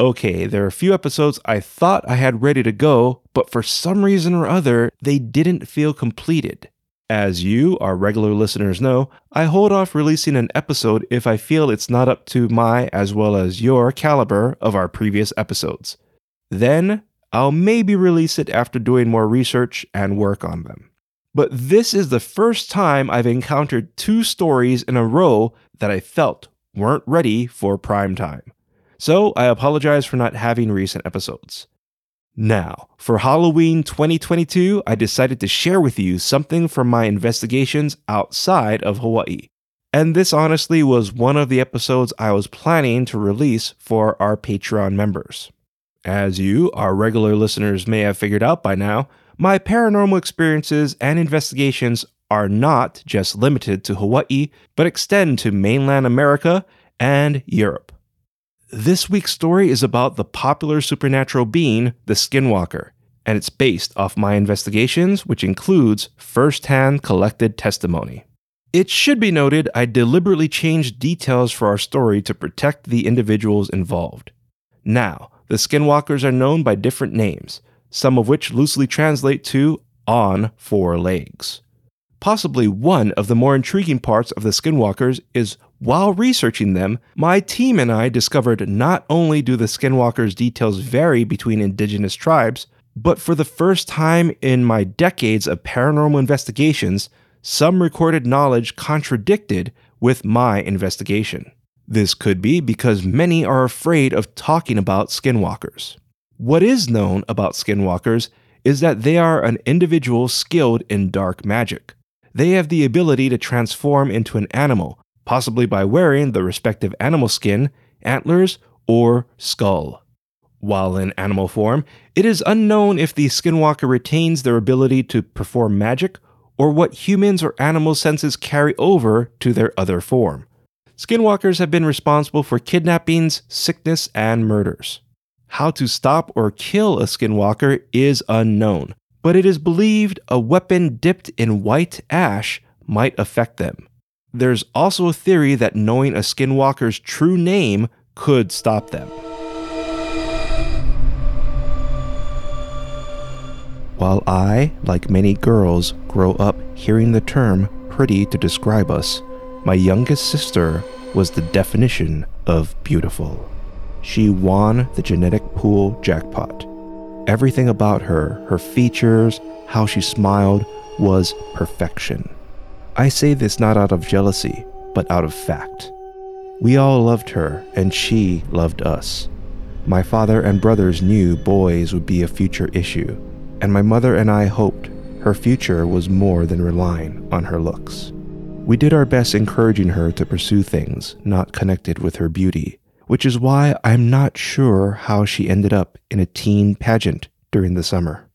okay, there are a few episodes I thought I had ready to go, but for some reason or other, they didn't feel completed. As you, our regular listeners, know, I hold off releasing an episode if I feel it's not up to my as well as your caliber of our previous episodes. Then I'll maybe release it after doing more research and work on them. But this is the first time I've encountered two stories in a row that I felt weren't ready for prime time. So I apologize for not having recent episodes. Now, for Halloween 2022, I decided to share with you something from my investigations outside of Hawaii. And this honestly was one of the episodes I was planning to release for our Patreon members. As you, our regular listeners, may have figured out by now, my paranormal experiences and investigations are not just limited to Hawaii, but extend to mainland America and Europe. This week's story is about the popular supernatural being, the Skinwalker, and it's based off my investigations, which includes first hand collected testimony. It should be noted I deliberately changed details for our story to protect the individuals involved. Now, the Skinwalkers are known by different names, some of which loosely translate to on four legs. Possibly one of the more intriguing parts of the Skinwalkers is while researching them, my team and I discovered not only do the Skinwalkers' details vary between indigenous tribes, but for the first time in my decades of paranormal investigations, some recorded knowledge contradicted with my investigation. This could be because many are afraid of talking about skinwalkers. What is known about skinwalkers is that they are an individual skilled in dark magic. They have the ability to transform into an animal, possibly by wearing the respective animal skin, antlers, or skull. While in animal form, it is unknown if the skinwalker retains their ability to perform magic or what humans or animal senses carry over to their other form. Skinwalkers have been responsible for kidnappings, sickness, and murders. How to stop or kill a skinwalker is unknown, but it is believed a weapon dipped in white ash might affect them. There's also a theory that knowing a skinwalker's true name could stop them. While I, like many girls, grow up hearing the term pretty to describe us, my youngest sister was the definition of beautiful. She won the genetic pool jackpot. Everything about her, her features, how she smiled, was perfection. I say this not out of jealousy, but out of fact. We all loved her, and she loved us. My father and brothers knew boys would be a future issue, and my mother and I hoped her future was more than relying on her looks. We did our best encouraging her to pursue things not connected with her beauty, which is why I'm not sure how she ended up in a teen pageant during the summer.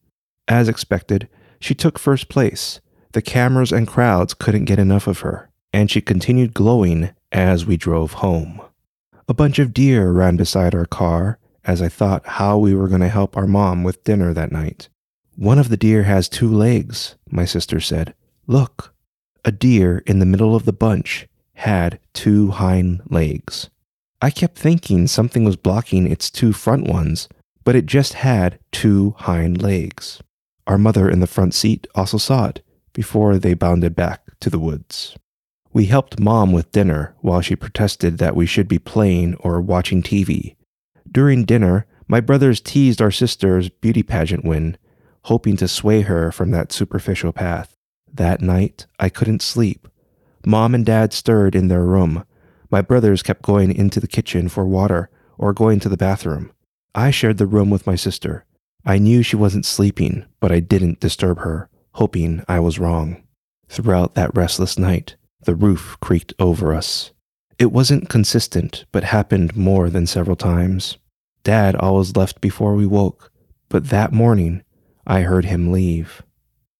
As expected, she took first place. The cameras and crowds couldn't get enough of her, and she continued glowing as we drove home. A bunch of deer ran beside our car as I thought how we were going to help our mom with dinner that night. One of the deer has two legs, my sister said. Look. A deer in the middle of the bunch had two hind legs. I kept thinking something was blocking its two front ones, but it just had two hind legs. Our mother in the front seat also saw it before they bounded back to the woods. We helped mom with dinner while she protested that we should be playing or watching TV. During dinner, my brothers teased our sister's beauty pageant win hoping to sway her from that superficial path. That night, I couldn't sleep. Mom and Dad stirred in their room. My brothers kept going into the kitchen for water or going to the bathroom. I shared the room with my sister. I knew she wasn't sleeping, but I didn't disturb her, hoping I was wrong. Throughout that restless night, the roof creaked over us. It wasn't consistent, but happened more than several times. Dad always left before we woke, but that morning I heard him leave.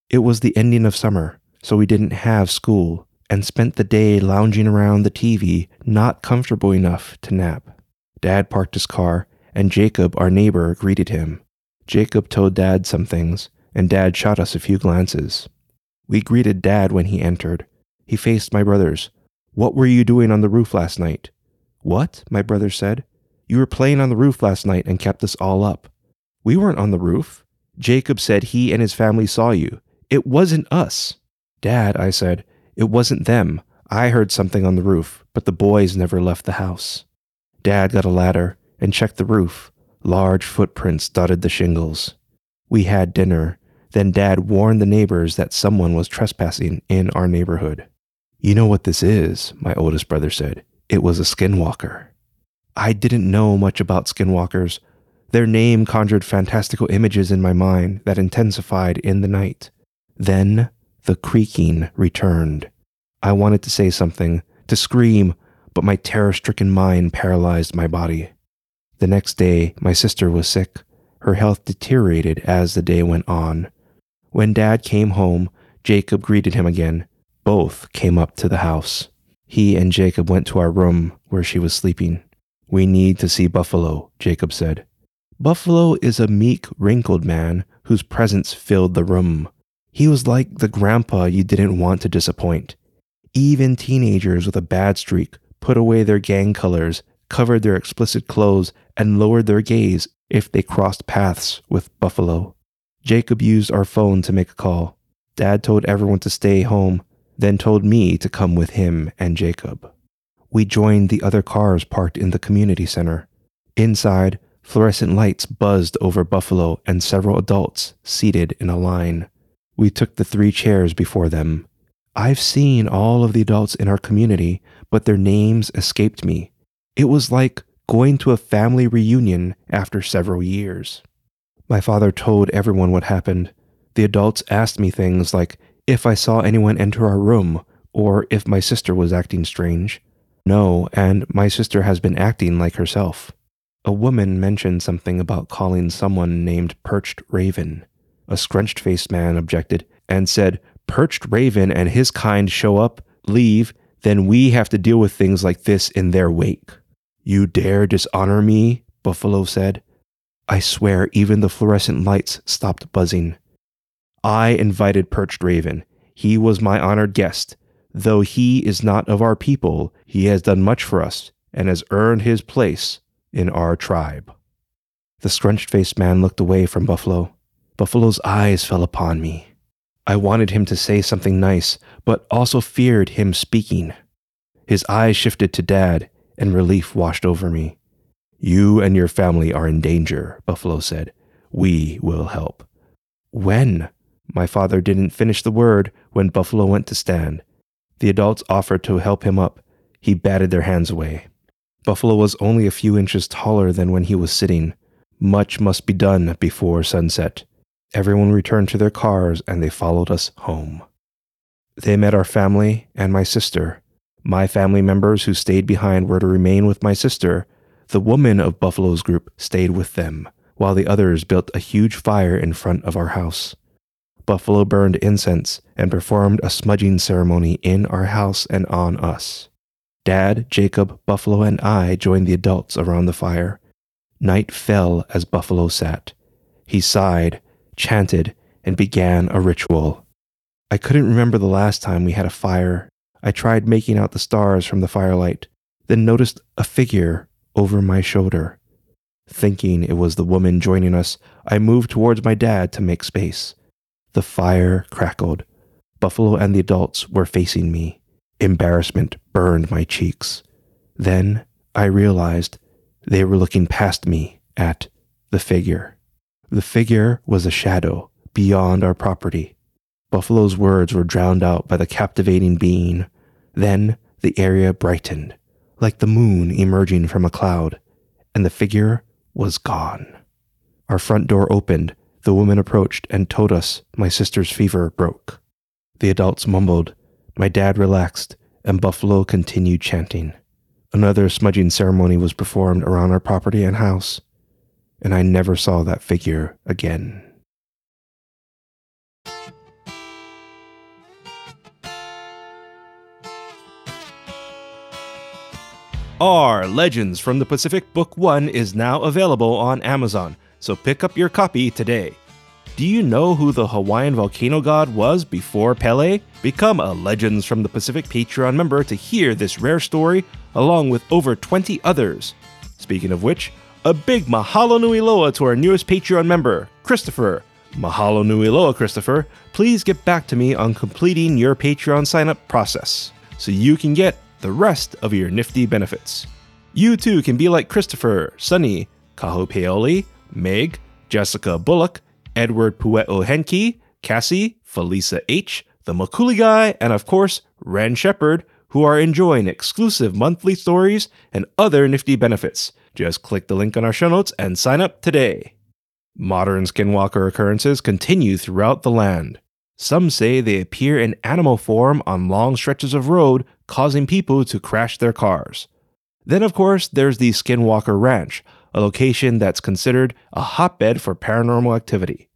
It was the ending of summer, so we didn't have school and spent the day lounging around the TV, not comfortable enough to nap. Dad parked his car, and Jacob, our neighbor, greeted him. Jacob told Dad some things, and Dad shot us a few glances. We greeted Dad when he entered. He faced my brothers. What were you doing on the roof last night? What? My brother said. You were playing on the roof last night and kept us all up. We weren't on the roof. Jacob said he and his family saw you. It wasn't us. Dad, I said, it wasn't them. I heard something on the roof, but the boys never left the house. Dad got a ladder and checked the roof. Large footprints dotted the shingles. We had dinner. Then Dad warned the neighbors that someone was trespassing in our neighborhood. You know what this is, my oldest brother said. It was a skinwalker. I didn't know much about skinwalkers. Their name conjured fantastical images in my mind that intensified in the night. Then the creaking returned. I wanted to say something, to scream, but my terror stricken mind paralyzed my body. The next day, my sister was sick. Her health deteriorated as the day went on. When Dad came home, Jacob greeted him again. Both came up to the house. He and Jacob went to our room where she was sleeping. We need to see Buffalo, Jacob said. Buffalo is a meek, wrinkled man whose presence filled the room. He was like the grandpa you didn't want to disappoint. Even teenagers with a bad streak put away their gang colors, covered their explicit clothes, and lowered their gaze if they crossed paths with Buffalo. Jacob used our phone to make a call. Dad told everyone to stay home, then told me to come with him and Jacob. We joined the other cars parked in the community center. Inside, fluorescent lights buzzed over Buffalo and several adults seated in a line. We took the three chairs before them. I've seen all of the adults in our community, but their names escaped me. It was like going to a family reunion after several years. My father told everyone what happened. The adults asked me things like if I saw anyone enter our room or if my sister was acting strange. No, and my sister has been acting like herself. A woman mentioned something about calling someone named Perched Raven. A scrunched faced man objected and said, Perched Raven and his kind show up, leave, then we have to deal with things like this in their wake. You dare dishonor me? Buffalo said. I swear even the fluorescent lights stopped buzzing. I invited Perched Raven. He was my honored guest. Though he is not of our people, he has done much for us and has earned his place in our tribe. The scrunched faced man looked away from Buffalo. Buffalo's eyes fell upon me. I wanted him to say something nice, but also feared him speaking. His eyes shifted to Dad, and relief washed over me. You and your family are in danger, Buffalo said. We will help. When? My father didn't finish the word when Buffalo went to stand. The adults offered to help him up. He batted their hands away. Buffalo was only a few inches taller than when he was sitting. Much must be done before sunset. Everyone returned to their cars and they followed us home. They met our family and my sister. My family members who stayed behind were to remain with my sister. The woman of Buffalo's group stayed with them, while the others built a huge fire in front of our house. Buffalo burned incense and performed a smudging ceremony in our house and on us. Dad, Jacob, Buffalo, and I joined the adults around the fire. Night fell as Buffalo sat. He sighed, chanted, and began a ritual. I couldn't remember the last time we had a fire. I tried making out the stars from the firelight, then noticed a figure over my shoulder. Thinking it was the woman joining us, I moved towards my dad to make space. The fire crackled. Buffalo and the adults were facing me. Embarrassment burned my cheeks. Then I realized they were looking past me at the figure. The figure was a shadow beyond our property. Buffalo's words were drowned out by the captivating being. Then the area brightened, like the moon emerging from a cloud, and the figure was gone. Our front door opened the woman approached and told us my sister's fever broke. The adults mumbled. My dad relaxed, and Buffalo continued chanting. Another smudging ceremony was performed around our property and house, and I never saw that figure again. Our Legends from the Pacific Book 1 is now available on Amazon so pick up your copy today. Do you know who the Hawaiian volcano god was before Pele? Become a Legends from the Pacific Patreon member to hear this rare story, along with over 20 others. Speaking of which, a big mahalo nui loa to our newest Patreon member, Christopher. Mahalo nui loa, Christopher. Please get back to me on completing your Patreon sign up process so you can get the rest of your nifty benefits. You too can be like Christopher, Sunny, Kaho Paoli, Meg, Jessica Bullock, Edward Pue'o Henke, Cassie, Felisa H., the Makuli Guy, and of course, Ren Shepard, who are enjoying exclusive monthly stories and other nifty benefits. Just click the link on our show notes and sign up today. Modern skinwalker occurrences continue throughout the land. Some say they appear in animal form on long stretches of road, causing people to crash their cars. Then, of course, there's the Skinwalker Ranch, a location that's considered a hotbed for paranormal activity.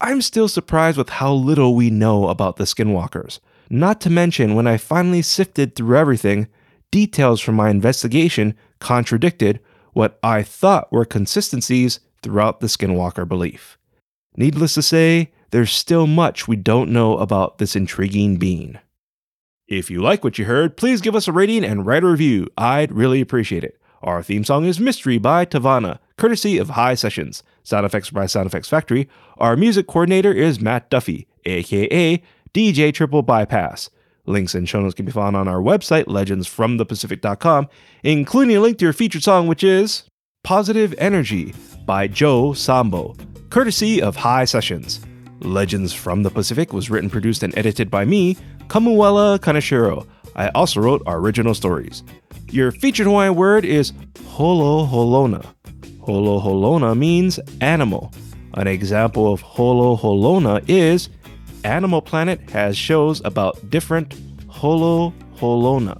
I'm still surprised with how little we know about the Skinwalkers. Not to mention, when I finally sifted through everything, details from my investigation contradicted what I thought were consistencies throughout the Skinwalker belief. Needless to say, there's still much we don't know about this intriguing being. If you like what you heard, please give us a rating and write a review. I'd really appreciate it. Our theme song is Mystery by Tavana, courtesy of High Sessions. Sound effects by Sound Effects Factory. Our music coordinator is Matt Duffy, aka DJ Triple Bypass. Links and show notes can be found on our website, legendsfromthepacific.com, including a link to your featured song, which is Positive Energy by Joe Sambo, courtesy of High Sessions. Legends from the Pacific was written, produced, and edited by me, Kamuela Kaneshiro. I also wrote our original stories. Your featured Hawaiian word is holo holona. Holo holona means animal. An example of holo holona is Animal Planet has shows about different holo holona.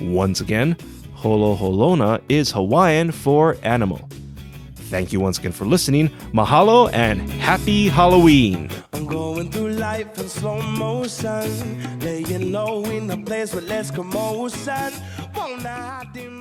Once again, holo holona is Hawaiian for animal. Thank you once again for listening. Mahalo and happy Halloween. Life in slow motion, laying low in a place with less commotion. Hide in